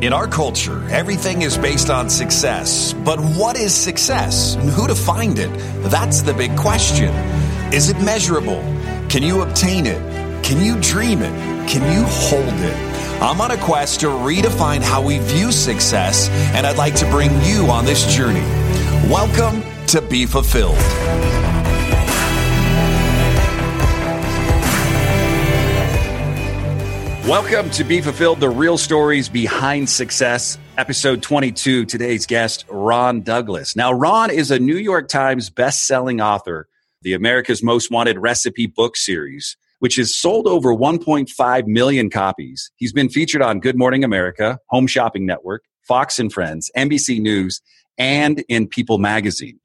In our culture, everything is based on success. But what is success? And who defined it? That's the big question. Is it measurable? Can you obtain it? Can you dream it? Can you hold it? I'm on a quest to redefine how we view success, and I'd like to bring you on this journey. Welcome to Be Fulfilled. Welcome to Be Fulfilled, the real stories behind success, episode 22. Today's guest, Ron Douglas. Now, Ron is a New York Times best-selling author, the America's Most Wanted Recipe book series, which has sold over 1.5 million copies. He's been featured on Good Morning America, Home Shopping Network, Fox and Friends, NBC News, and in People magazine.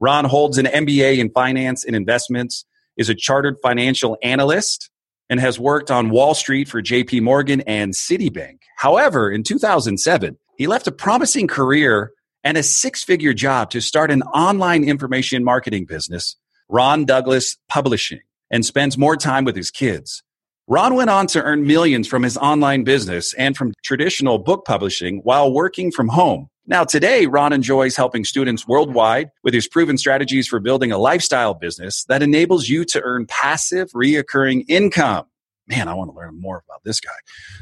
Ron holds an MBA in finance and investments, is a chartered financial analyst, and has worked on Wall Street for JP Morgan and Citibank. However, in 2007, he left a promising career and a six figure job to start an online information marketing business, Ron Douglas Publishing, and spends more time with his kids. Ron went on to earn millions from his online business and from traditional book publishing while working from home. Now, today, Ron enjoys helping students worldwide with his proven strategies for building a lifestyle business that enables you to earn passive, reoccurring income. Man, I want to learn more about this guy.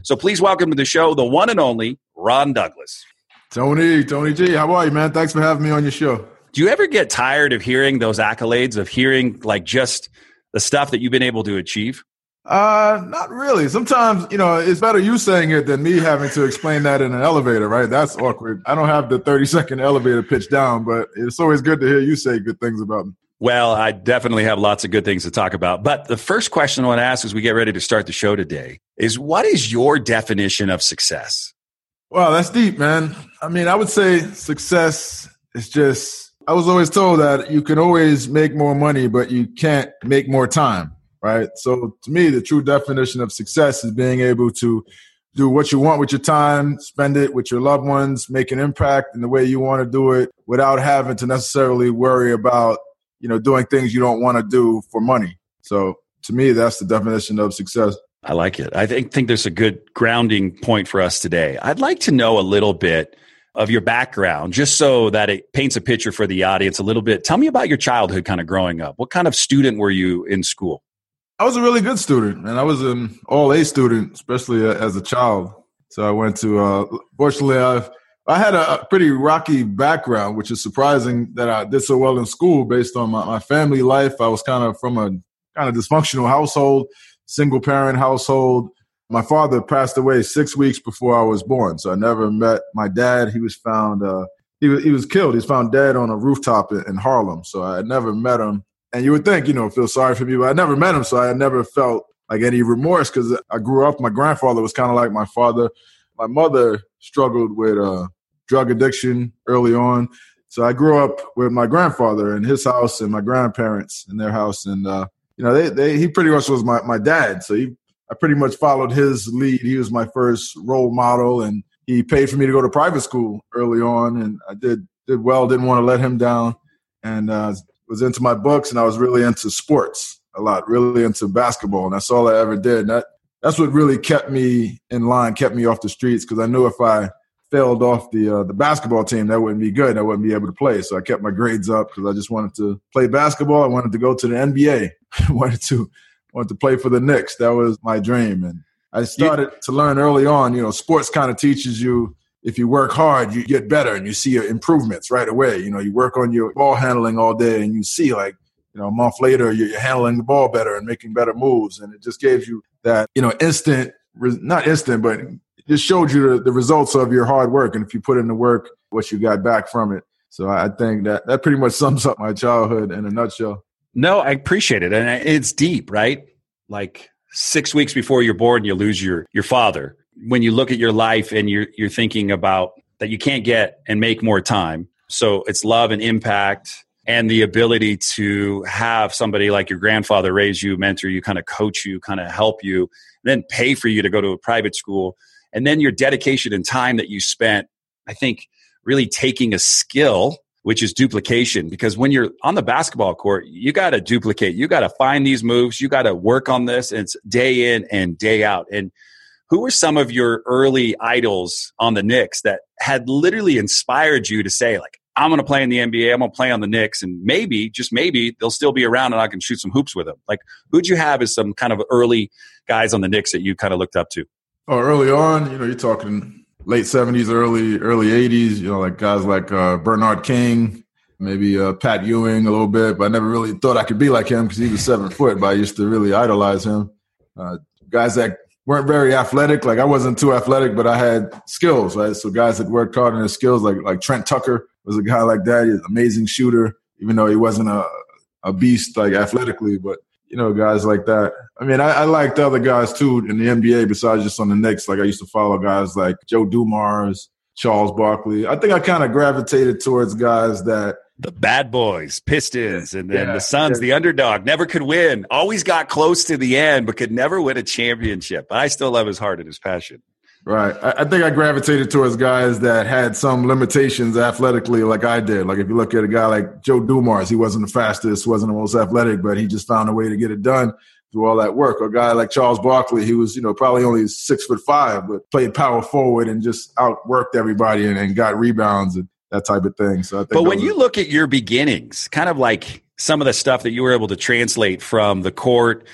So please welcome to the show the one and only Ron Douglas. Tony, Tony G, how are you, man? Thanks for having me on your show. Do you ever get tired of hearing those accolades, of hearing like just the stuff that you've been able to achieve? Uh, not really. Sometimes, you know, it's better you saying it than me having to explain that in an elevator, right? That's awkward. I don't have the 30 second elevator pitch down, but it's always good to hear you say good things about me. Well, I definitely have lots of good things to talk about. But the first question I want to ask as we get ready to start the show today is what is your definition of success? Well, that's deep, man. I mean, I would say success is just, I was always told that you can always make more money, but you can't make more time right? So to me, the true definition of success is being able to do what you want with your time, spend it with your loved ones, make an impact in the way you want to do it without having to necessarily worry about, you know, doing things you don't want to do for money. So to me, that's the definition of success. I like it. I think, think there's a good grounding point for us today. I'd like to know a little bit of your background, just so that it paints a picture for the audience a little bit. Tell me about your childhood kind of growing up. What kind of student were you in school? I was a really good student, and I was an all A student, especially uh, as a child. So I went to. Uh, fortunately, I I had a pretty rocky background, which is surprising that I did so well in school based on my, my family life. I was kind of from a kind of dysfunctional household, single parent household. My father passed away six weeks before I was born, so I never met my dad. He was found. Uh, he was he was killed. He was found dead on a rooftop in, in Harlem. So I never met him and you would think, you know, feel sorry for me, but I never met him, so I never felt like any remorse because I grew up. My grandfather was kind of like my father. My mother struggled with uh, drug addiction early on, so I grew up with my grandfather in his house and my grandparents in their house, and uh, you know, they, they he pretty much was my my dad. So he, I pretty much followed his lead. He was my first role model, and he paid for me to go to private school early on, and I did did well. Didn't want to let him down, and uh, was into my books and I was really into sports a lot, really into basketball, and that's all I ever did. And that that's what really kept me in line, kept me off the streets because I knew if I failed off the uh, the basketball team, that wouldn't be good. I wouldn't be able to play. So I kept my grades up because I just wanted to play basketball. I wanted to go to the NBA. I wanted to wanted to play for the Knicks. That was my dream, and I started to learn early on. You know, sports kind of teaches you if you work hard, you get better and you see improvements right away. You know, you work on your ball handling all day and you see like, you know, a month later, you're handling the ball better and making better moves. And it just gives you that, you know, instant, not instant, but it just showed you the, the results of your hard work. And if you put in the work, what you got back from it. So I think that that pretty much sums up my childhood in a nutshell. No, I appreciate it. And it's deep, right? Like six weeks before you're born, you lose your, your father when you look at your life and you're you're thinking about that you can't get and make more time. So it's love and impact and the ability to have somebody like your grandfather raise you, mentor you, kind of coach you, kind of help you, then pay for you to go to a private school. And then your dedication and time that you spent, I think, really taking a skill, which is duplication. Because when you're on the basketball court, you got to duplicate. You got to find these moves. You got to work on this. And it's day in and day out. And who were some of your early idols on the Knicks that had literally inspired you to say, like, I'm going to play in the NBA. I'm going to play on the Knicks, and maybe, just maybe, they'll still be around, and I can shoot some hoops with them. Like, who'd you have as some kind of early guys on the Knicks that you kind of looked up to? Oh, early on, you know, you're talking late '70s, early early '80s. You know, like guys like uh, Bernard King, maybe uh, Pat Ewing a little bit, but I never really thought I could be like him because he was seven foot. But I used to really idolize him. Uh, guys that weren't very athletic, like I wasn't too athletic, but I had skills. Right, so guys that worked hard on their skills, like like Trent Tucker was a guy like that. He's an amazing shooter, even though he wasn't a a beast like athletically, but you know, guys like that. I mean, I, I liked other guys too in the NBA besides just on the Knicks. Like I used to follow guys like Joe Dumars, Charles Barkley. I think I kind of gravitated towards guys that the bad boys, Pistons, and then yeah, the Suns, yeah. the underdog, never could win. Always got close to the end, but could never win a championship. But I still love his heart and his passion. Right. I, I, think I gravitated towards guys that had some limitations athletically, like I did. Like if you look at a guy like Joe Dumars, he wasn't the fastest, wasn't the most athletic, but he just found a way to get it done through all that work. Or a guy like Charles Barkley, he was, you know, probably only six foot five, but played power forward and just outworked everybody and, and got rebounds and that type of thing. So, but when you look at your beginnings, kind of like some of the stuff that you were able to translate from the court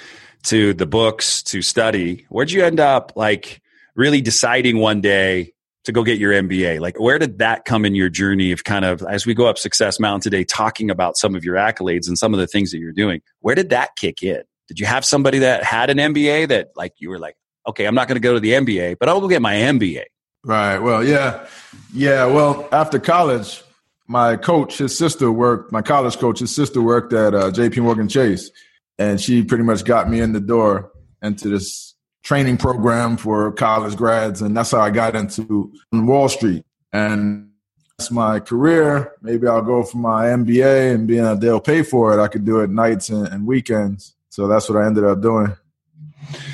to the books to study, where'd you end up? Like really deciding one day to go get your MBA? Like, where did that come in your journey of kind of, as we go up Success Mountain today, talking about some of your accolades and some of the things that you're doing? Where did that kick in? Did you have somebody that had an MBA that, like, you were like, okay, I'm not going to go to the MBA, but I'll go get my MBA? Right. Well, yeah. Yeah. Well, after college, my coach, his sister worked, my college coach, his sister worked at uh, JP Morgan Chase. And she pretty much got me in the door into this training program for college grads, and that's how I got into Wall Street. And that's my career. Maybe I'll go for my MBA, and being that they'll pay for it, I could do it nights and, and weekends. So that's what I ended up doing.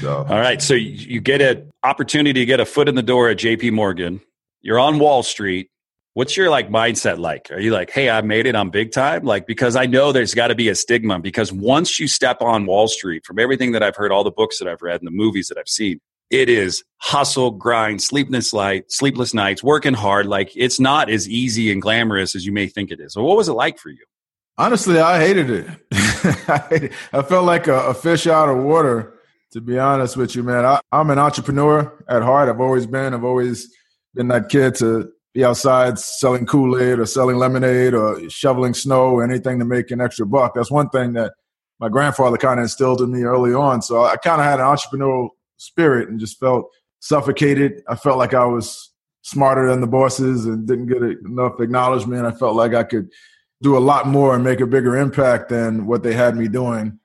So. All right, so you get an opportunity to get a foot in the door at J.P. Morgan. You're on Wall Street. What's your like mindset like? Are you like hey i made it on big time like because i know there's got to be a stigma because once you step on wall street from everything that i've heard all the books that i've read and the movies that i've seen it is hustle grind sleepless light sleepless nights working hard. Like it's not as easy and glamorous as you may think it is. So what was it like for you? Honestly i hated it. I, felt like a, a, fish out of water to be honest with you man I, i'm an entrepreneur at heart i've always been i've always been that kid to be outside selling Kool Aid or selling lemonade or shoveling snow, or anything to make an extra buck. That's one thing that my grandfather kind of instilled in me early on. So I kind of had an entrepreneurial spirit and just felt suffocated. I felt like I was smarter than the bosses and didn't get enough acknowledgement. I felt like I could do a lot more and make a bigger impact than what they had me doing.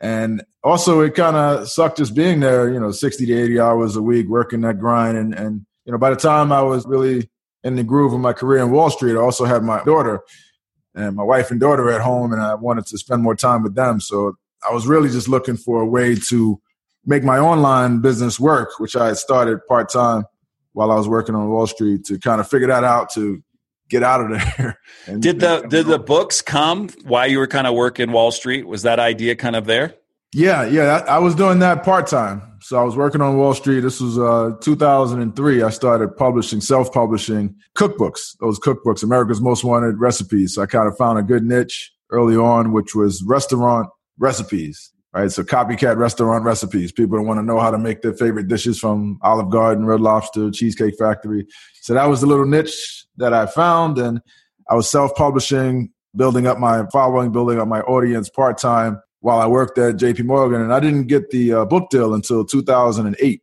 And also, it kind of sucked just being there, you know, 60 to 80 hours a week, working that grind. And, and, you know, by the time I was really in the groove of my career in Wall Street, I also had my daughter and my wife and daughter at home, and I wanted to spend more time with them. So I was really just looking for a way to make my online business work, which I had started part time while I was working on Wall Street to kind of figure that out to get out of there. And, did the did the books come while you were kind of working Wall Street? Was that idea kind of there? Yeah, yeah, I was doing that part time. So I was working on Wall Street. This was uh, 2003. I started publishing, self-publishing cookbooks. Those cookbooks, America's Most Wanted recipes. So I kind of found a good niche early on, which was restaurant recipes. Right, so copycat restaurant recipes. People want to know how to make their favorite dishes from Olive Garden, Red Lobster, Cheesecake Factory. So that was the little niche that I found, and I was self-publishing, building up my following, building up my audience part time while I worked at JP Morgan, and I didn't get the uh, book deal until 2008.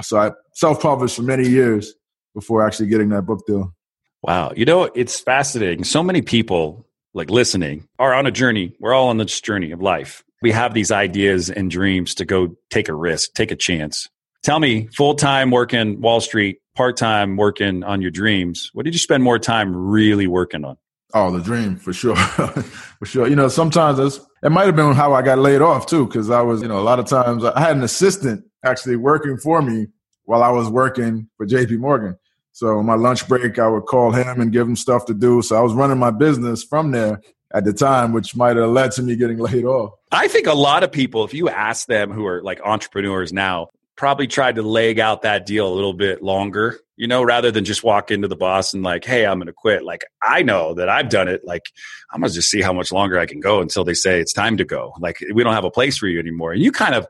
So I self published for many years before actually getting that book deal. Wow. You know, it's fascinating. So many people like listening are on a journey. We're all on this journey of life. We have these ideas and dreams to go take a risk, take a chance. Tell me, full time working Wall Street, part time working on your dreams, what did you spend more time really working on? Oh, the dream for sure, for sure. You know, sometimes it's, it might have been how I got laid off too, because I was, you know, a lot of times I had an assistant actually working for me while I was working for J.P. Morgan. So my lunch break, I would call him and give him stuff to do. So I was running my business from there at the time, which might have led to me getting laid off. I think a lot of people, if you ask them who are like entrepreneurs now, probably tried to leg out that deal a little bit longer, you know, rather than just walk into the boss and like, hey, I'm going to quit. Like, I know that I've done it. Like, I'm going to just see how much longer I can go until they say it's time to go. Like, we don't have a place for you anymore. And you kind of,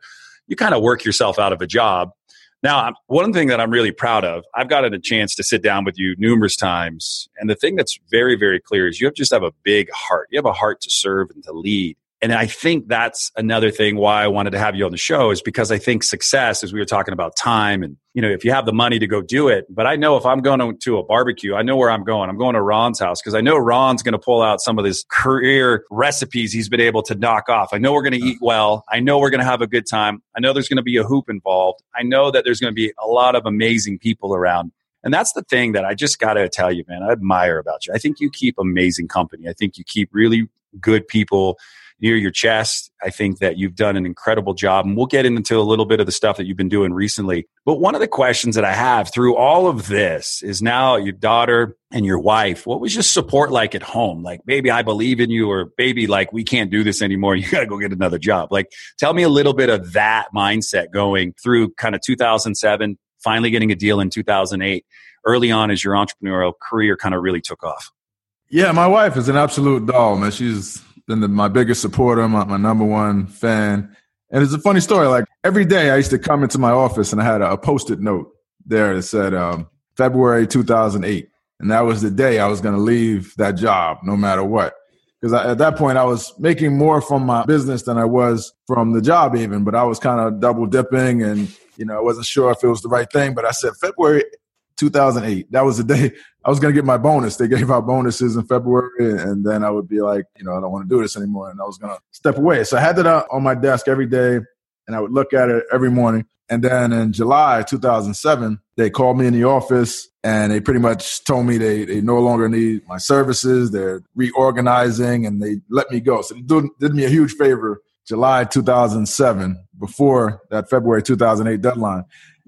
you kind of work yourself out of a job. Now, one thing that I'm really proud of, I've gotten a chance to sit down with you numerous times. And the thing that's very, very clear is you have just have a big heart. You have a heart to serve and to lead. And I think that's another thing why I wanted to have you on the show is because I think success, as we were talking about time and, you know, if you have the money to go do it. But I know if I'm going to a barbecue, I know where I'm going. I'm going to Ron's house because I know Ron's going to pull out some of his career recipes he's been able to knock off. I know we're going to eat well. I know we're going to have a good time. I know there's going to be a hoop involved. I know that there's going to be a lot of amazing people around. And that's the thing that I just got to tell you, man, I admire about you. I think you keep amazing company. I think you keep really good people near your chest. I think that you've done an incredible job. And we'll get into a little bit of the stuff that you've been doing recently. But one of the questions that I have through all of this is now your daughter and your wife. What was your support like at home? Like, baby, I believe in you, or baby, like, we can't do this anymore. You got to go get another job. Like, tell me a little bit of that mindset going through kind of 2007, finally getting a deal in 2008, early on as your entrepreneurial career kind of really took off. Yeah, my wife is an absolute doll, man. She's been the, my biggest supporter, my, my number one fan. And it's a funny story. Like every day I used to come into my office and I had a, a post-it note there that said um, February 2008. And that was the day I was going to leave that job no matter what. Because at that point I was making more from my business than I was from the job even, but I was kind of double dipping and, you know, I wasn't sure if it was the right thing. But I said February 2008. That was the day I was going to get my bonus. They gave out bonuses in February, and then I would be like, you know, I don't want to do this anymore, and I was going to step away. So I had that on my desk every day, and I would look at it every morning. And then in July 2007, they called me in the office and they pretty much told me they, they no longer need my services. They're reorganizing and they let me go. So they did, did me a huge favor July 2007 before that February 2008 deadline.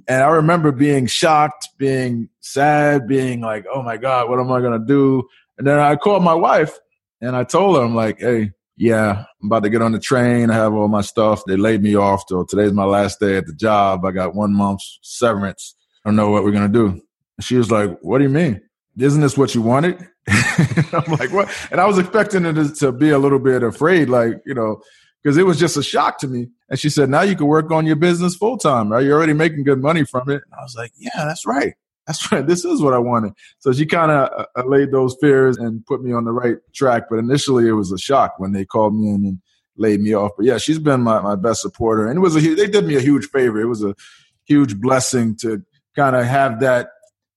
And I remember being shocked, being sad, being like, oh my God, what am I to do? And then I called my wife and I told her, I'm like, hey, yeah, I'm about to get on the train. I have all my stuff. They laid me off. So today's my last day at the job. I got one month's severance. I don't know what we're to do. And she was like, what do you mean? Isn't this what you wanted? I'm like, what? And I was expecting her to, to be a little bit afraid, like, you know, because it was just a shock to me. And she said, now you can work on your business full time, right? You're already making good money from it. And I was like, yeah, that's right. That's right. This is what I wanted. So she kind of uh, allayed those fears and put me on the right track. But initially it was a shock when they called me in and laid me off. But yeah, she's been my, my best supporter. And it was a, they did me a huge favor. It was a huge blessing to kind of have that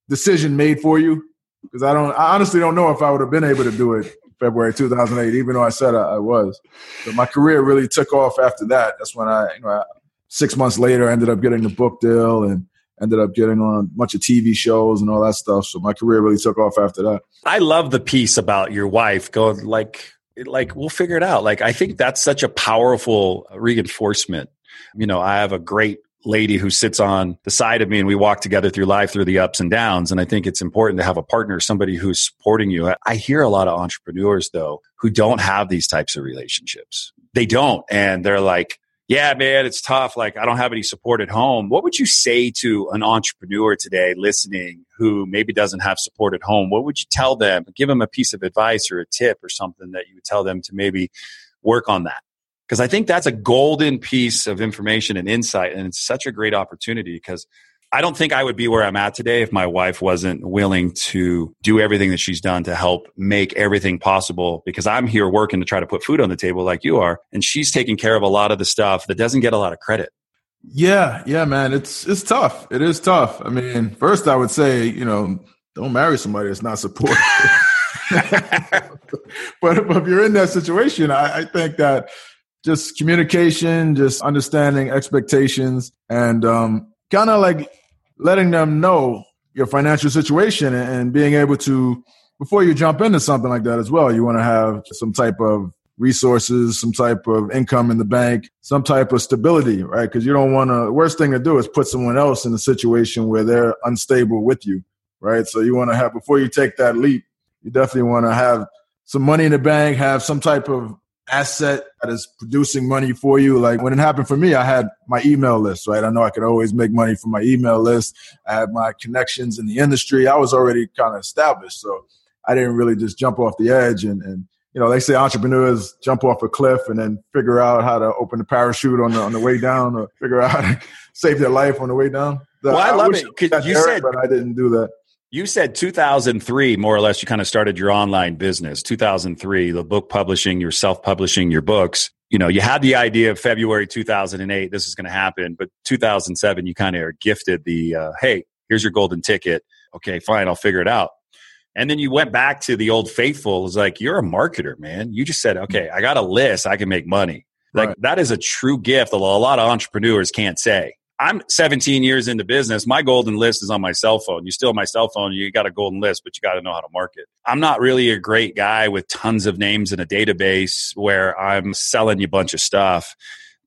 decision made for you. Because I don't, I honestly don't know if I would have been able to do it February 2008, even though I said I, I was. But my career really took off after that. That's when I, you know, I, six months later, I ended up getting the book deal and ended up getting on a bunch of TV shows and all that stuff. So my career really took off after that. I love the piece about your wife going like, like we'll figure it out. Like I think that's such a powerful reinforcement. You know, I have a great lady who sits on the side of me and we walk together through life through the ups and downs. And I think it's important to have a partner, somebody who's supporting you. I hear a lot of entrepreneurs though who don't have these types of relationships. They don't. And they're like, yeah, man, it's tough. Like, I don't have any support at home. What would you say to an entrepreneur today listening who maybe doesn't have support at home? What would you tell them? Give them a piece of advice or a tip or something that you would tell them to maybe work on that because I think that's a golden piece of information and insight. And it's such a great opportunity because I don't think I would be where I'm at today if my wife wasn't willing to do everything that she's done to help make everything possible because I'm here working to try to put food on the table like you are. And she's taking care of a lot of the stuff that doesn't get a lot of credit. Yeah, yeah, man. It's it's tough. It is tough. I mean, first I would say, you know, don't marry somebody that's not supportive. but, if you're in that situation, I, I think that just communication, just understanding expectations, and um, kind of like letting them know your financial situation and being able to, before you jump into something like that as well, you want to have some type of resources, some type of income in the bank, some type of stability, right? Because you don't want to, worst thing to do is put someone else in a situation where they're unstable with you, right? So you want to have, before you take that leap, you definitely want to have some money in the bank, have some type of asset that is producing money for you. Like when it happened for me, I had my email list, right? I know I could always make money from my email list. I had my connections in the industry. I was already kind of established. So I didn't really just jump off the edge and, and you know, they say entrepreneurs jump off a cliff and then figure out how to open the parachute on the on the way down, or figure out how to save their life on the way down. Well, I, I love it because you said, but I didn't do that. You said 2003, more or less, you kind of started your online business. 2003, the book publishing, you're self publishing your books. You know, you had the idea of February 2008, this is going to happen. But 2007, you kind of are gifted the, uh, hey, here's your golden ticket. Okay, fine, I'll figure it out. And then you went back to the old faithful. It's like, you're a marketer, man. You just said, okay, I got a list, I can make money. Like, right. that is a true gift that a lot of entrepreneurs can't say. I'm 17 years into business. My golden list is on my cell phone. You steal my cell phone, you got a golden list, but you got to know how to market. I'm not really a great guy with tons of names in a database where I'm selling you a bunch of stuff.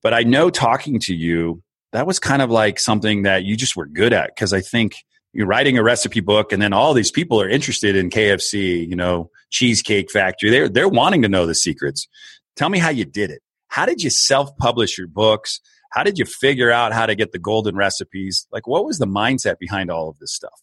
But I know talking to you, that was kind of like something that you just were good at because I think you're writing a recipe book and then all these people are interested in KFC, you know, Cheesecake Factory. They're they're wanting to know the secrets. Tell me how you did it. How did you self-publish your books? How did you figure out how to get the golden recipes? Like, what was the mindset behind all of this stuff?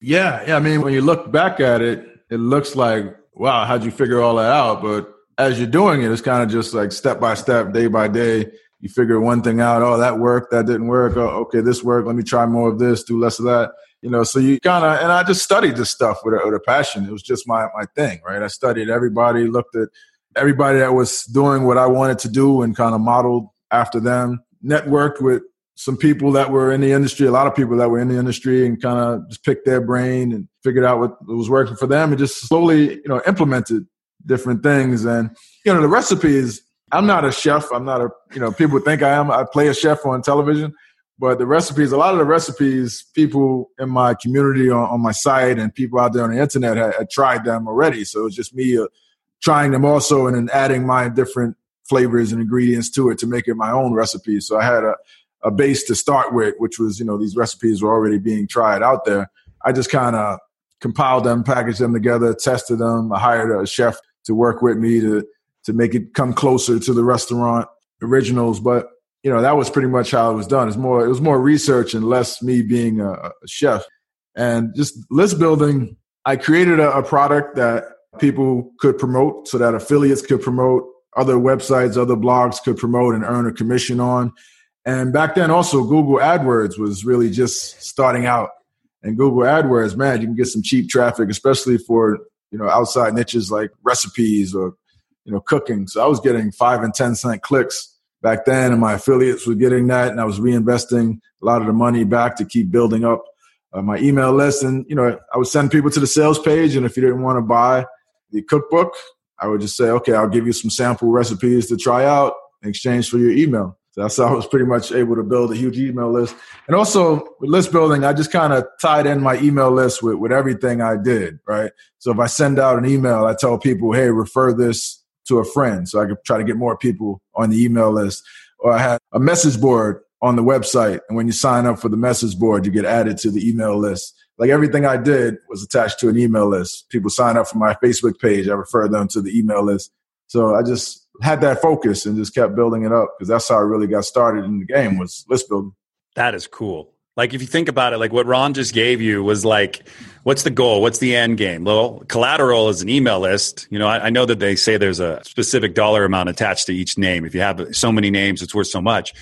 Yeah, yeah. I mean, when you look back at it, it looks like, wow, how'd you figure all that out? But as you're doing it, it's kind of just like step by step, day by day. You figure one thing out. Oh, that worked. That didn't work. Oh, okay, this worked. Let me try more of this. Do less of that. You know, so you kind of and I just studied this stuff with a, with a passion. It was just my my thing, right? I studied everybody, looked at everybody that was doing what I wanted to do, and kind of modeled after them networked with some people that were in the industry, a lot of people that were in the industry, and kind of just picked their brain and figured out what was working for them, and just slowly, you know, implemented different things. And you know, the recipes. I'm not a chef. I'm not a you know. People think I am. I play a chef on television, but the recipes. A lot of the recipes, people in my community on, on my site and people out there on the internet had, had tried them already. So it's just me uh, trying them also, and then adding my different flavors and ingredients to it to make it my own recipe. So I had a, a base to start with, which was, you know, these recipes were already being tried out there. I just kind of compiled them, packaged them together, tested them. I hired a chef to work with me to to make it come closer to the restaurant originals. But you know, that was pretty much how it was done. It's more it was more research and less me being a, a chef. And just list building, I created a, a product that people could promote so that affiliates could promote other websites, other blogs could promote and earn a commission on. And back then, also, Google AdWords was really just starting out. And Google AdWords, man, you can get some cheap traffic, especially for you know outside niches like recipes or you know cooking. So I was getting five and ten cent clicks back then, and my affiliates were getting that, and I was reinvesting a lot of the money back to keep building up uh, my email list. And you know, I would send people to the sales page, and if you didn't want to buy the cookbook, I would just say, okay, I'll give you some sample recipes to try out in exchange for your email. So that's how I was pretty much able to build a huge email list. And also with list building, I just kind of tied in my email list with, with everything I did, right? So if I send out an email, I tell people, hey, refer this to a friend. So I could try to get more people on the email list. Or I had a message board on the website. And when you sign up for the message board, you get added to the email list like everything I did was attached to an email list. People sign up for my Facebook page. I refer them to the email list. So I just had that focus and just kept building it up because that's how I really got started in the game was list building. That is cool. Like if you think about it, like what Ron just gave you was like, what's the goal? What's the end game? Well, collateral is an email list. You know, I, I know that they say there's a specific dollar amount attached to each name. If you have so many names, it's worth so much.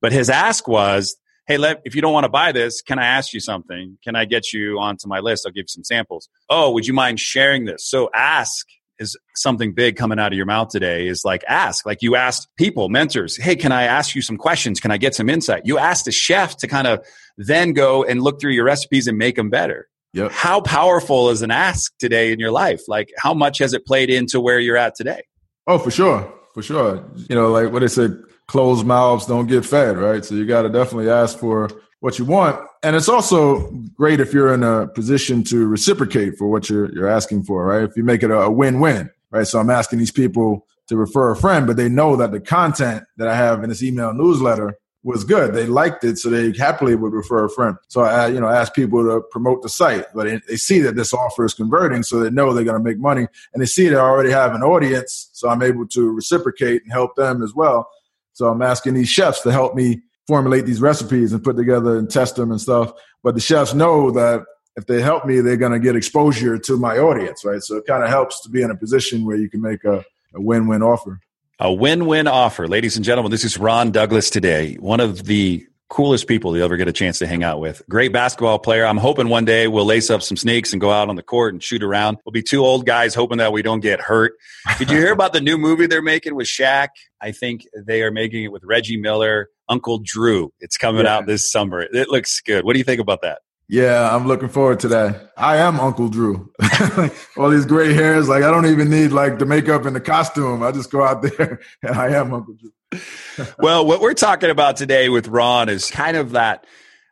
But his ask was hey, let, if you don't want to buy this, can I ask you something? Can I get you onto my list? I'll give you some samples. Oh, would you mind sharing this? So ask is something big coming out of your mouth today is like ask like you asked people mentors hey can i ask you some questions can i get some insight you asked a chef to kind of then go and look through your recipes and make them better yep. how powerful is an ask today in your life like how much has it played into where you're at today oh for sure for sure you know like what they said closed mouths don't get fed, right? So you got to definitely ask for what you want. And it's also great if you're in a position to reciprocate for what you're you're asking for, right? If you make it a, win-win, right? So I'm asking these people to refer a friend, but they know that the content that I have in this email newsletter was good. They liked it, so they happily would refer a friend. So I, you know, ask people to promote the site, but they, see that this offer is converting, so they know they're going to make money, and they see they already have an audience. So I'm able to reciprocate and help them as well. So I'm asking these chefs to help me formulate these recipes and put together and test them and stuff. But the chefs know that if they help me, they're going to get exposure to my audience, right? So it kind of helps to be in a position where you can make a, a win-win offer. A win-win offer, ladies and gentlemen. This is Ron Douglas today, one of the coolest people you'll ever get a chance to hang out with. Great basketball player. I'm hoping one day we'll lace up some sneaks and go out on the court and shoot around. We'll be two old guys hoping that we don't get hurt. Did you hear about the new movie they're making with Shaq? I think they are making it with Reggie Miller, Uncle Drew. It's coming yeah. out this summer. It looks good. What do you think about that? Yeah, I'm looking forward to that. I am Uncle Drew. All these gray hairs, like I don't even need like the makeup and the costume. I just go out there and I am Uncle Drew. well, what we're talking about today with Ron is kind of that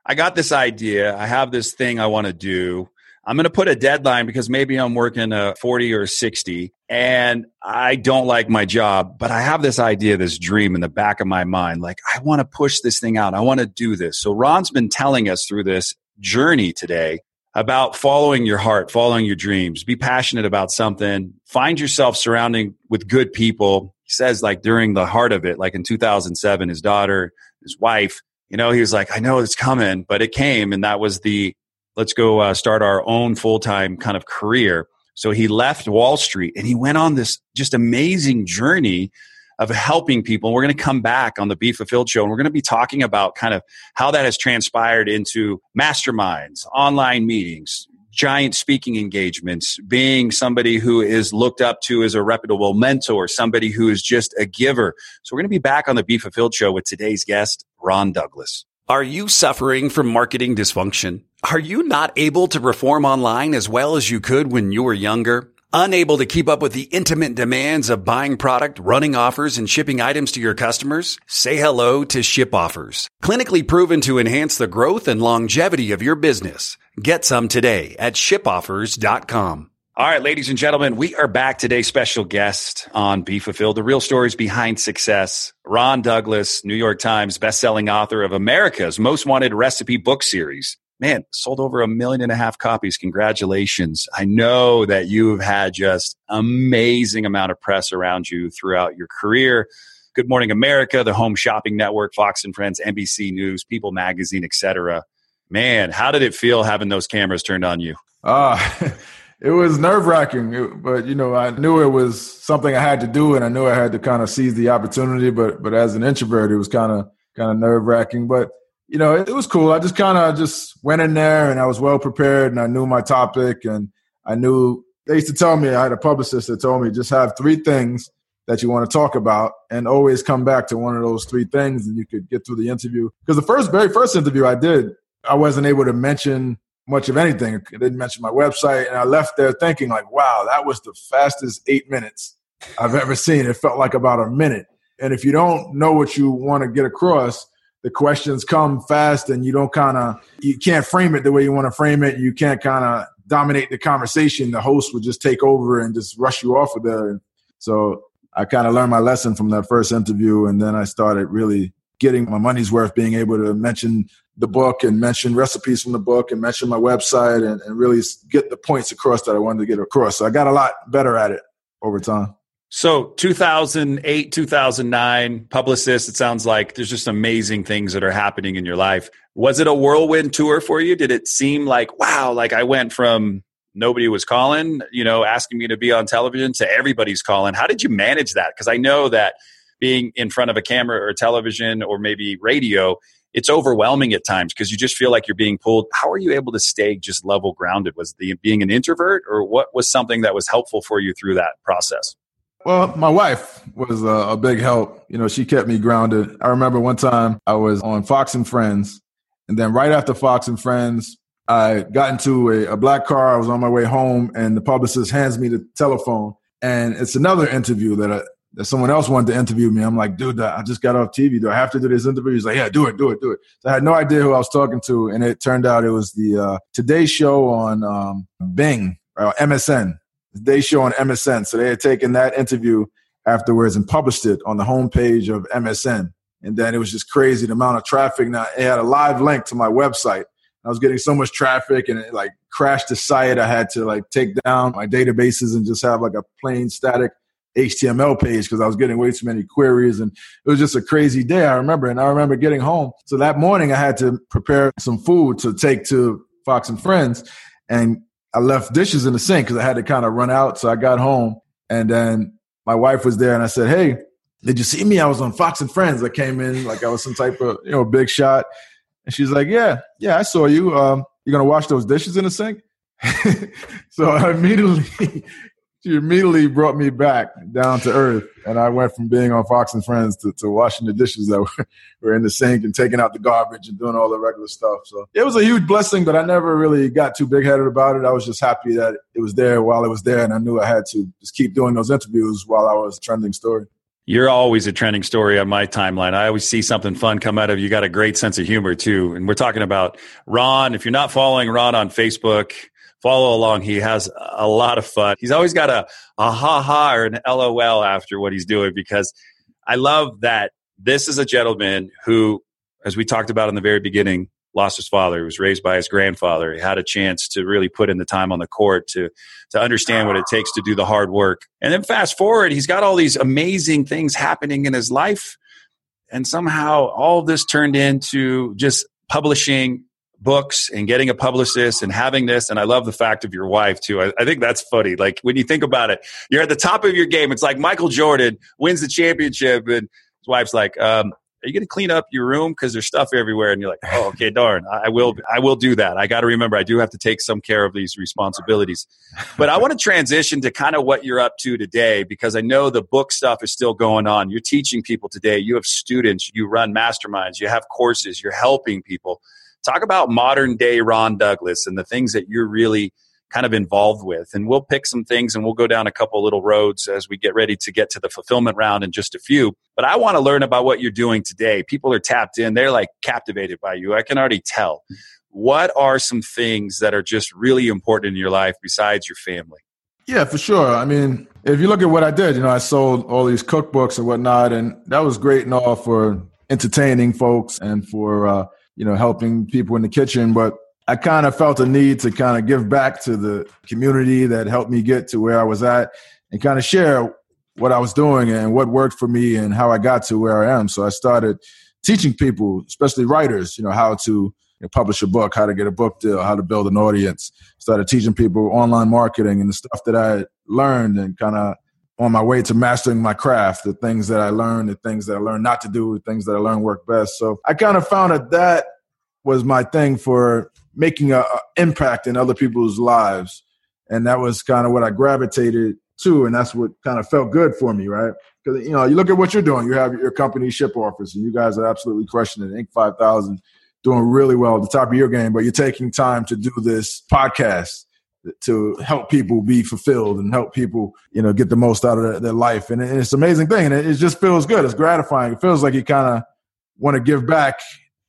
I got this idea. I have this thing I want to do. I'm going to put a deadline because maybe I'm working a 40 or 60 and I don't like my job, but I have this idea, this dream in the back of my mind. Like, I want to push this thing out. I want to do this. So Ron's been telling us through this journey today about following your heart, following your dreams, be passionate about something, find yourself surrounding with good people. He says like during the heart of it, like in 2007, his daughter, his wife, you know, he was like, I know it's coming, but it came. And that was the, let's go uh, start our own full-time kind of career. So he left Wall Street and he went on this just amazing journey of helping people. We're going to come back on the Be Fulfilled show and we're going to be talking about kind of how that has transpired into masterminds, online meetings, giant speaking engagements, being somebody who is looked up to as a reputable mentor, somebody who is just a giver. So we're going to be back on the Be Fulfilled show with today's guest, Ron Douglas. Are you suffering from marketing dysfunction? Are you not able to perform online as well as you could when you were younger? Unable to keep up with the intimate demands of buying product, running offers, and shipping items to your customers? Say hello to Ship Offers. Clinically proven to enhance the growth and longevity of your business. Get some today at shipoffers.com. All right, ladies and gentlemen, we are back today. Special guest on Be Fulfilled, the real stories behind success. Ron Douglas, New York Times bestselling author of America's Most Wanted Recipe book series man, sold over a million and a half copies. Congratulations. I know that you've had just amazing amount of press around you throughout your career. Good Morning America, the Home Shopping Network, Fox and Friends, NBC News, People Magazine, etc. Man, how did it feel having those cameras turned on you? Uh, it was nerve wracking, but you know, I knew it was something I had to do, and I knew I had to kind of seize the opportunity. But but as an introvert, it was kind of kind of nerve wracking. But you know, it, was cool. I just kind of just went in there and I was well prepared and I knew my topic and I knew they used to tell me I had a publicist that told me just have three things that you want to talk about and always come back to one of those three things and you could get through the interview. Because the first, very first interview I did, I wasn't able to mention much of anything. I didn't mention my website and I left there thinking like, wow, that was the fastest eight minutes I've ever seen. It felt like about a minute. And if you don't know what you want to get across, the questions come fast and you don't kind of you can't frame it the way you want to frame it. You can't kind of dominate the conversation. The host would just take over and just rush you off of there. So i kind of learned my lesson from that first interview and then i started really getting my money's worth being able to mention the book and mention recipes from the book and mention my website and, and really get the points across that i wanted to get across. So i got a lot better at it over time so 2008, 2009, publicist, it sounds like there's just amazing things that are happening in your life. Was it a whirlwind tour for you? Did it seem like, wow, like I went from nobody was calling, you know, asking me to be on television to everybody's calling. How did you manage that? Because I know that being in front of a camera or television or maybe radio, it's overwhelming at times because you just feel like you're being pulled. How are you able to stay just level grounded? Was the being an introvert or what was something that was helpful for you through that process? Well, my wife was a, big help. You know, she kept me grounded. I remember one time I was on Fox and Friends, and then right after Fox and Friends, I got into a, a black car. I was on my way home, and the publicist hands me the telephone, and it's another interview that I, that someone else wanted to interview me. I'm like, dude, I just got off TV. Do I have to do this interview? He's like, yeah, do it, do it, do it. So I had no idea who I was talking to, and it turned out it was the uh, Today Show on um, Bing or MSN they show on MSN. So they had taken that interview afterwards and published it on the homepage of MSN. And then it was just crazy the amount of traffic. Now it had a live link to my website. I was getting so much traffic and it like crashed the site. I had to like take down my databases and just have like a plain static HTML page because I was getting way too many queries and it was just a crazy day. I remember, and I remember getting home. So that morning I had to prepare some food to take to Fox and Friends, and I left dishes in the sink because I had to kind of run out. So I got home, and then my wife was there, and I said, "Hey, did you see me? I was on Fox and Friends. I came in like I was some type of you know big shot." And she's like, "Yeah, yeah, I saw you. Um, you're gonna wash those dishes in the sink?" so I immediately she immediately brought me back down to earth. And I went from being on Fox and Friends to, to washing the dishes that were, in the sink and taking out the garbage and doing all the regular stuff. So it was a huge blessing, but I never really got too big headed about it. I was just happy that it was there while it was there. And I knew I had to just keep doing those interviews while I was trending story. You're always a trending story on my timeline. I always see something fun come out of you. Got a great sense of humor too. And we're talking about Ron. If you're not following Ron on Facebook, follow along. He has a lot of fun. He's always got a, a ha ha or an LOL after what he's doing because I love that this is a gentleman who, as we talked about in the very beginning, lost his father. He was raised by his grandfather. He had a chance to really put in the time on the court to to understand what it takes to do the hard work. And then fast forward, he's got all these amazing things happening in his life. And somehow all this turned into just publishing books and getting a publicist and having this. And I love the fact of your wife too. I, I, think that's funny. Like when you think about it, you're at the top of your game. It's like Michael Jordan wins the championship and his wife's like, um, are you going to clean up your room? Because there's stuff everywhere. And you're like oh okay darn. I will i will do that. I got to remember i do have to take some care of these responsibilities. But i want to transition to kind of what you're up to today because i know the book stuff is still going on. You're teaching people today. You have students. You run masterminds. You have courses. You're helping people talk about modern day Ron Douglas and the things that you're really kind of involved with. And we'll pick some things and we'll go down a couple little roads as we get ready to get to the fulfillment round in just a few. But I want to learn about what you're doing today. People are tapped in, they're like captivated by you. I can already tell. What are some things that are just really important in your life besides your family? Yeah, for sure. I mean, if you look at what I did, you know, I sold all these cookbooks and whatnot, and that was great and all for entertaining folks and for uh, you know, helping people in the kitchen. But I kind of felt a need to kind of give back to the community that helped me get to where I was at and kind of share what I was doing and what worked for me and how I got to where I am. So I started teaching people, especially writers, you know, how to you know, publish a book, how to get a book deal, how to build an audience. Started teaching people online marketing and the stuff that I learned and kind of on my way to mastering my craft, the things that I learned, the things that I learned not to do, the things that I learned work best. So I kind of found that that was my thing for making an impact in other people's lives. And that was kind of what I gravitated to. And that's what kind of felt good for me, right? Because, you know, you look at what you're doing. You have your company Ship Offers, and you guys are absolutely crushing it. Inc. 5000 doing really well at the top of your game, but you're taking time to do this podcast to help people be fulfilled and help people, you know, get the most out of their, their life. And it's an amazing thing. And it, it just feels good. It's gratifying. It feels like you kind of want to give back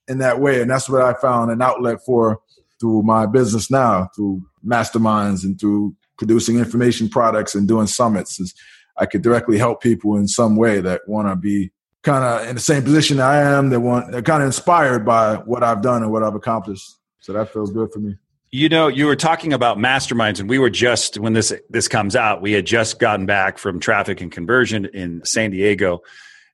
in that way. And that's what I found an outlet for through my business now, through masterminds and through producing information products and doing summits. Is I could directly help people in some way that want to be kind of in the same position I am. That want they're kind of inspired by what I've done and what I've accomplished. So that feels good for me. You know, you were talking about masterminds, and we were just when this this comes out, we had just gotten back from traffic and conversion in San Diego,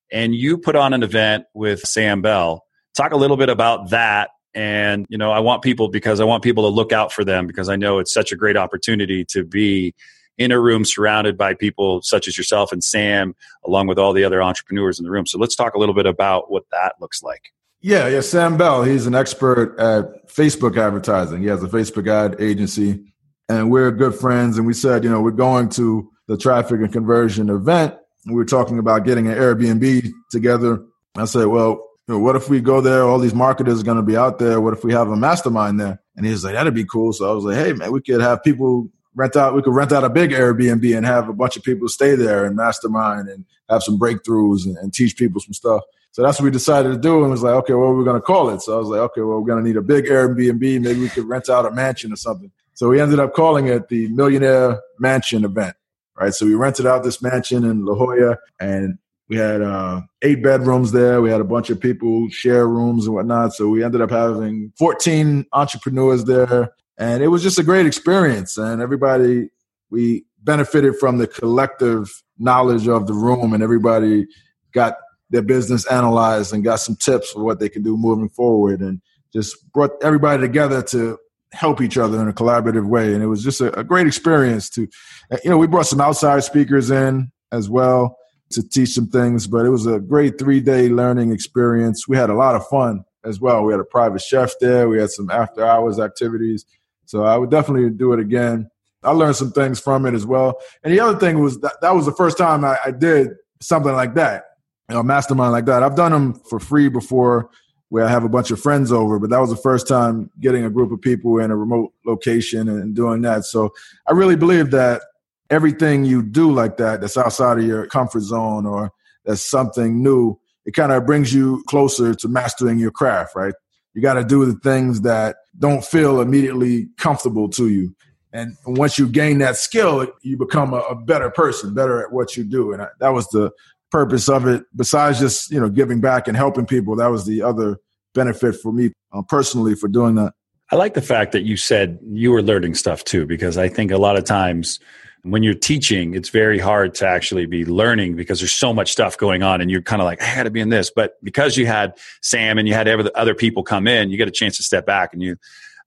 and you put on an event with Sam Bell. Talk a little bit about that, and you know, I want people because I want people to look out for them because I know it's such a great opportunity to be in a room surrounded by people such as yourself and Sam, along with all the other entrepreneurs in the room. So let's talk a little bit about what that looks like. Yeah, yeah. Sam Bell, he's an expert at Facebook advertising. He has a Facebook ad agency, and we're good friends. And we said, you know, we're going to the traffic and conversion event. We were talking about getting an Airbnb together. I said, well, you know, what if we go there? All these marketers are going to be out there. What if we have a mastermind there? And he was like, that'd be cool. So I was like, hey, man, we could have people rent out, we could rent out a big Airbnb and have a bunch of people stay there and mastermind and have some breakthroughs and, and teach people some stuff. So that's what we decided to do. And was like, okay, what are we going to call it? So I was like, okay, well, we're going to need a big Airbnb. Maybe we could rent out a mansion or something. So we ended up calling it the Millionaire Mansion Event, right? So we rented out this mansion in La Jolla and We had uh, eight bedrooms there. We had a bunch of people share rooms and whatnot. So we ended up having 14 entrepreneurs there. And it was just a great experience. And everybody, we benefited from the collective knowledge of the room, and everybody got their business analyzed and got some tips for what they can do moving forward. And just brought everybody together to help each other in a collaborative way. And it was just a, a great experience to, uh, you know, we brought some outside speakers in as well to teach some things, but it was a great three day learning experience. We had a lot of fun as well. We had a private chef there. We had some after hours activities. So I would definitely do it again. I learned some things from it as well. And the other thing was that that was the first time I, I did something like that, you know, mastermind like that. I've done them for free before where I have a bunch of friends over, but that was the first time getting a group of people in a remote location and doing that. So I really believe that everything you do like that, that's outside of your comfort zone or that's something new, it kind of brings you closer to mastering your craft, right? You got to do the things that don't feel immediately comfortable to you. And once you gain that skill, you become a, a better person, better at what you do. And I, that was the purpose of it. Besides just you know giving back and helping people, that was the other benefit for me uh, personally for doing that. I like the fact that you said you were learning stuff too, because I think a lot of times when you're teaching, it's very hard to actually be learning because there's so much stuff going on and you're kind of like, I got to be in this. But because you had Sam and you had other people come in, you get a chance to step back and you,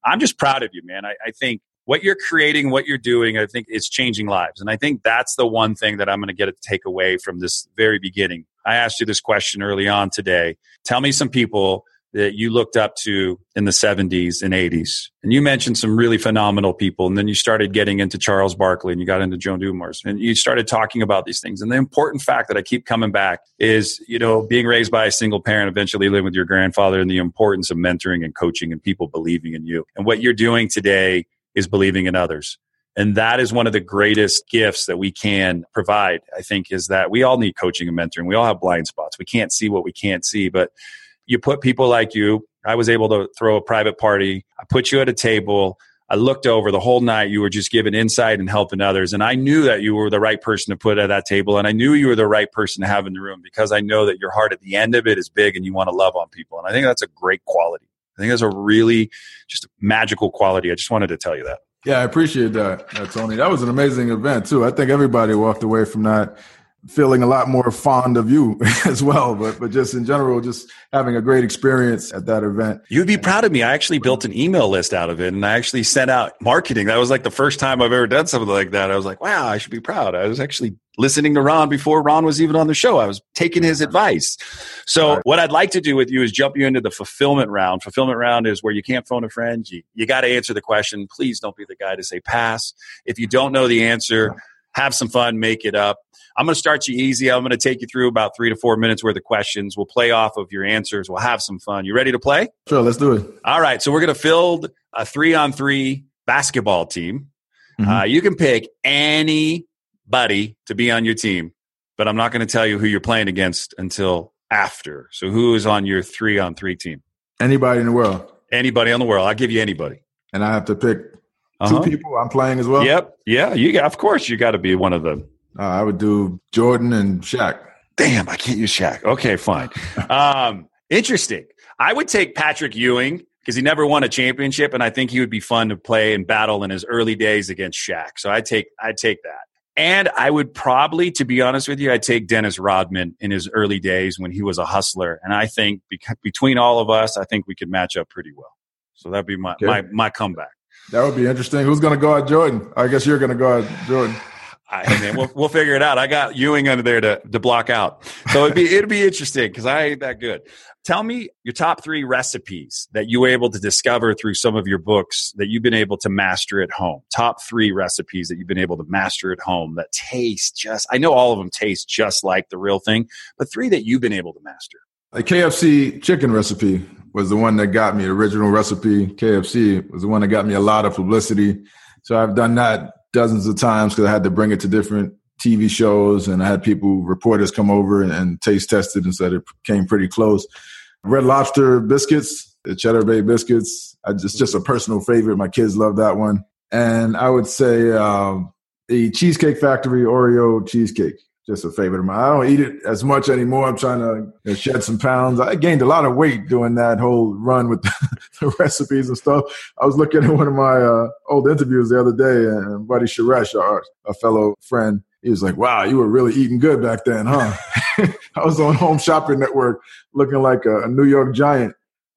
I'm just proud of you, man. I, I think what you're creating, what you're doing, I think it's changing lives. And I think that's the one thing that I'm going to get to take away from this very beginning. I asked you this question early on today. Tell me some people that you looked up to in the 70s and 80s. And you mentioned some really phenomenal people. And then you started getting into Charles Barkley and you got into Joe Dumars and you started talking about these things. And the important fact that I keep coming back is, you know, being raised by a single parent, eventually living with your grandfather and the importance of mentoring and coaching and people believing in you. And what you're doing today is believing in others. And that is one of the greatest gifts that we can provide, I think, is that we all need coaching and mentoring. We all have blind spots. We can't see what we can't see, but you put people like you. I was able to throw a private party. I put you at a table. I looked over the whole night. You were just giving insight and helping others. And I knew that you were the right person to put at that table. And I knew you were the right person to have in the room because I know that your heart at the end of it is big and you want to love on people. And I think that's a great quality. I think that's a really just magical quality. I just wanted to tell you that. Yeah, I appreciate that, uh, Tony. That was an amazing event too. I think everybody walked away from that feeling a lot more fond of you as well. But but just in general, just having a great experience at that event. You'd be proud of me. I actually built an email list out of it, and I actually sent out marketing. That was like the first time I've ever done something like that. I was like, wow, I should be proud. I was actually listening to Ron before Ron was even on the show. I was taking his advice. So what I'd like to do with you is jump you into the fulfillment round. Fulfillment round is where you can't phone a friend. You, you got to answer the question. Please don't be the guy to say pass. If you don't know the answer, have some fun, make it up. I'm going to start you easy. I'm going to take you through about three to four minutes worth of questions. We'll play off of your answers. We'll have some fun. You ready to play? Sure, let's do it. All right. So we're going to field a three on three basketball team. Mm-hmm. Uh, you can pick anybody to be on your team, but I'm not going to tell you who you're playing against until after. So who is on your three on three team? Anybody in the world. Anybody in the world. I'll give you anybody. And I have to pick uh-huh. two people I'm playing as well. Yep. Yeah. You got, of course, you got to be one of them. Uh, I would do Jordan and Shaq. Damn, I can't use Shaq. Okay, fine. um, interesting. I would take Patrick Ewing because he never won a championship, and I think he would be fun to play and battle in his early days against Shaq. So I take I take that. And I would probably, to be honest with you, I'd take Dennis Rodman in his early days when he was a hustler. And I think between all of us, I think we could match up pretty well. So that'd be my, okay. my, my comeback. That would be interesting. Who's going to guard Jordan? I guess you're going to guard Jordan. I mean, we'll, we'll figure it out. I got Ewing under there to, to block out. So it'd be, it'd be interesting because I ain't that good. Tell me your top three recipes that you were able to discover through some of your books that you've been able to master at home. Top three recipes that you've been able to master at home that taste just, I know all of them taste just like the real thing, but three that you've been able to master. A KFC chicken recipe was the one that got me. The original recipe, KFC, was the one that got me a lot of publicity. So I've done that dozens of times because I had to bring it to different TV shows and I had people, reporters come over and, and taste tested and said it came pretty close. Red Lobster biscuits, the Cheddar Bay biscuits, I just just a personal favorite. My kids love that one. And I would say uh, the Cheesecake Factory Oreo cheesecake. Just a favorite of mine. I don't eat it as much anymore. I'm trying to you know, shed some pounds. I gained a lot of weight doing that whole run with the, the recipes and stuff. I was looking at one of my uh, old interviews the other day, and Buddy Suresh, our, a fellow friend, he was like, "Wow, you were really eating good back then, huh?" I was on Home Shopping Network, looking like a, a New York Giant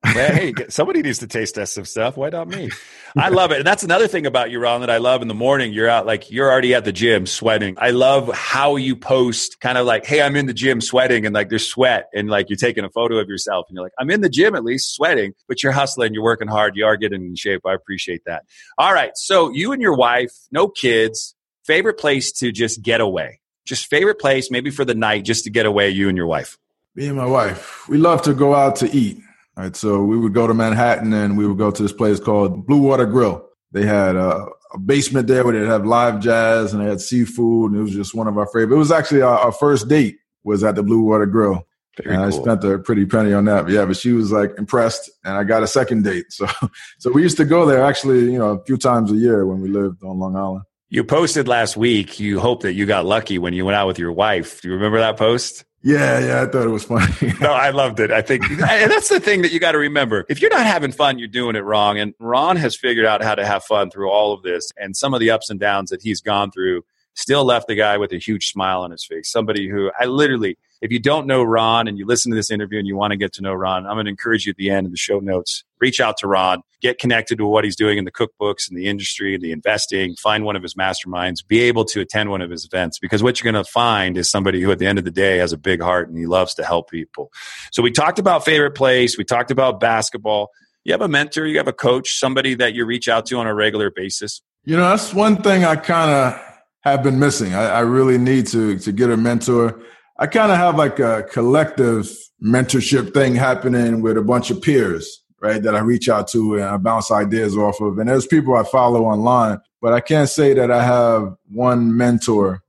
hey, somebody needs to taste test some stuff. Why not me? I love it. And that's another thing about you, Ron, that I love in the morning. You're out like you're already at the gym sweating. I love how you post kind of like, hey, I'm in the gym sweating and like there's sweat and like you're taking a photo of yourself and you're like, I'm in the gym at least sweating, but you're hustling, you're working hard, you are getting in shape. I appreciate that. All right. So you and your wife, no kids, favorite place to just get away. Just favorite place, maybe for the night, just to get away, you and your wife. Me and my wife, we love to go out to eat. All right, so we would go to Manhattan and we would go to this place called Blue Water Grill. They had a, a basement there where they'd have live jazz and they had seafood, and it was just one of our favorite. It was actually our, our first date was at the Blue Water Grill. Very and cool. I spent a pretty penny on that. But yeah, but she was like impressed, and I got a second date. So, so we used to go there actually, you know, a few times a year when we lived on Long Island. You posted last week. You hope that you got lucky when you went out with your wife. Do you remember that post? Yeah, yeah, I thought it was funny. no, I loved it. I think and that's the thing that you got to remember. If you're not having fun, you're doing it wrong. And Ron has figured out how to have fun through all of this and some of the ups and downs that he's gone through still left the guy with a huge smile on his face. Somebody who I literally if you don't know Ron and you listen to this interview and you want to get to know Ron, I'm going to encourage you at the end of the show notes, reach out to Ron, get connected to what he's doing in the cookbooks and the industry the investing, find one of his masterminds, be able to attend one of his events because what you're going to find is somebody who at the end of the day has a big heart and he loves to help people. So we talked about favorite place, we talked about basketball. You have a mentor, you have a coach, somebody that you reach out to on a regular basis. You know, that's one thing I kind of have been missing. I, I really need to to get a mentor I kind of have like a collective mentorship thing happening with a bunch of peers, right? That I reach out to and I bounce ideas off of. And there's people I follow online, but I can't say that I have one mentor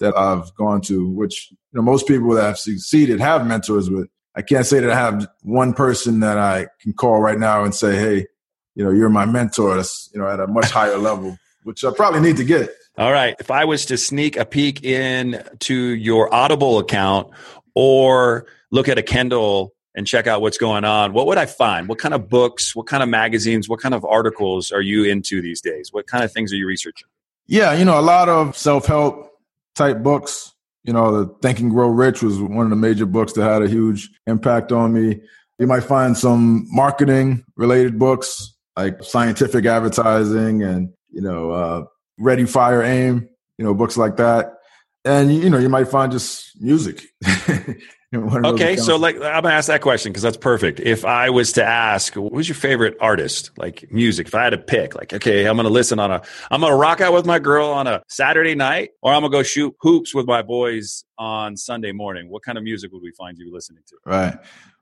that I've gone to, which you know most people that have succeeded have mentors with. I can't say that I have one person that I can call right now and say, "Hey, you know, you're my mentor." That's you know at a much higher level, which I probably need to get. All right. If I was to sneak a peek in to your Audible account or look at a Kindle and check out what's going on, what would I find? What kind of books, what kind of magazines, what kind of articles are you into these days? What kind of things are you researching? Yeah, you know, a lot of self-help type books. You know, the Think and Grow Rich was one of the major books that had a huge impact on me. You might find some marketing related books like scientific advertising and, you know, uh, Ready, Fire, Aim, you know, books like that. And you know, you might find just music. okay, so like I'm gonna ask that question because that's perfect. If I was to ask, who's your favorite artist, like music? If I had to pick, like, okay, I'm gonna listen on a, I'm gonna rock out with my girl on a Saturday night, or I'm gonna go shoot hoops with my boys on Sunday morning. What kind of music would we find you listening to? Right.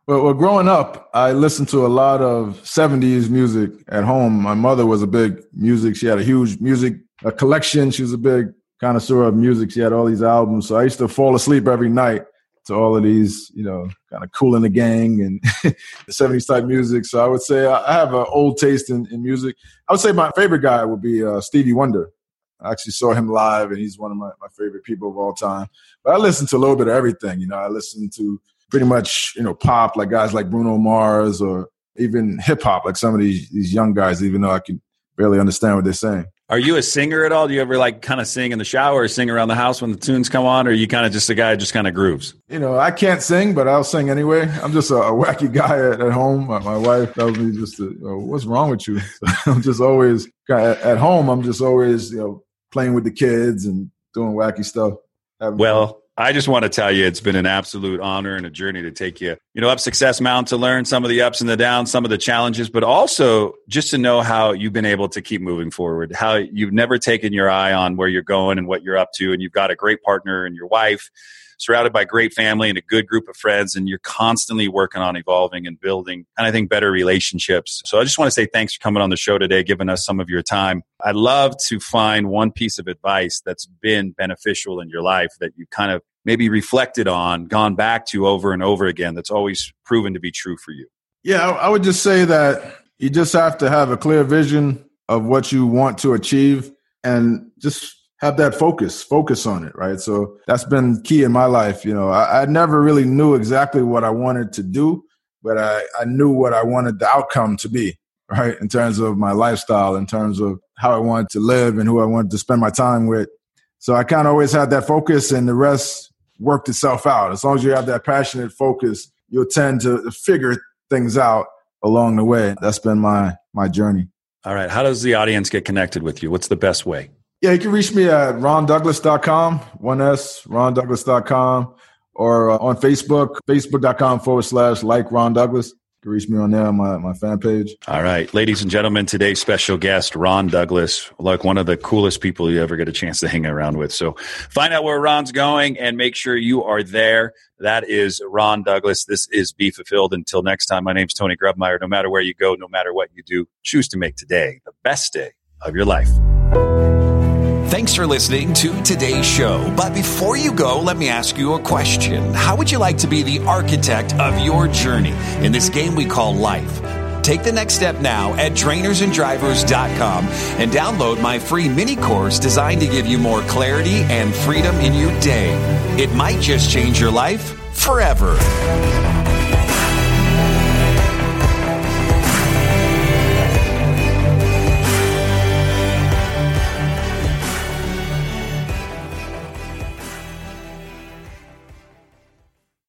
Well, well, growing up, I listened to a lot of 70s music at home. My mother was a big music. She had a huge music a collection. She was a big connoisseur of music. She had all these albums. So I used to fall asleep every night to all of these, you know, kind of Kool and the Gang and the 70s type music. So I would say I have an old taste in, in music. I would say my favorite guy would be uh, Stevie Wonder. I actually saw him live and he's one of my, my favorite people of all time. But I listen to a little bit of everything. You know, I listen to pretty much, you know, pop like guys like Bruno Mars or even hip hop like some of these, these young guys, even though I can barely understand what they're saying. Are you a singer at all? Do you ever like kind of sing in the shower or sing around the house when the tunes come on? Or are you kind of just a guy who just kind of grooves? You know, I can't sing, but I'll sing anyway. I'm just a, a wacky guy at, at home. My, my, wife tells me just, to, oh, what's wrong with you? I'm just always at home. I'm just always, you know, playing with the kids and doing wacky stuff. Well. I just want to tell you, it's been an absolute honor and a journey to take you, you know, up Success Mountain to learn some of the ups and the downs, some of the challenges, but also just to know how you've been able to keep moving forward, how you've never taken your eye on where you're going and what you're up to. And you've got a great partner and your wife surrounded by great family and a good group of friends, and you're constantly working on evolving and building, and I think better relationships. So I just want to say thanks for coming on the show today, giving us some of your time. I'd love to find one piece of advice that's been beneficial in your life that you kind of maybe reflected on, gone back to over and over again that's always proven to be true for you. Yeah, I would just say that you just have to have a clear vision of what you want to achieve and just have that focus, focus on it, right? So that's been key in my life. You know, I, I never really knew exactly what I wanted to do, but I, I knew what I wanted the outcome to be, right? In terms of my lifestyle, in terms of how I wanted to live and who I wanted to spend my time with. So I kind of always had that focus and the rest worked itself out. As long as you have that passionate focus, you'll tend to figure things out along the way. That's been my my journey. All right. How does the audience get connected with you? What's the best way? Yeah, you can reach me at rondouglas.com, one S, rondouglas.com, or uh, on Facebook, facebook.com forward slash like Ron Douglas You can reach me on there on my, my fan page. All right. Ladies and gentlemen, today's special guest, Ron Douglas, like one of the coolest people you ever get a chance to hang around with. So find out where Ron's going and make sure you are there. That is Ron Douglas. This is Be Fulfilled. Until next time, my name's Tony Grebmeier. No matter where you go, no matter what you do, choose to make today the best day of your life. Thanks for listening to today's show. But before you go, let me ask you a question. How would you like to be the architect of your journey in this game we call life? Take the next step now at trainersandrivers.com and download my free mini course designed to give you more clarity and freedom in your day. It might just change your life forever.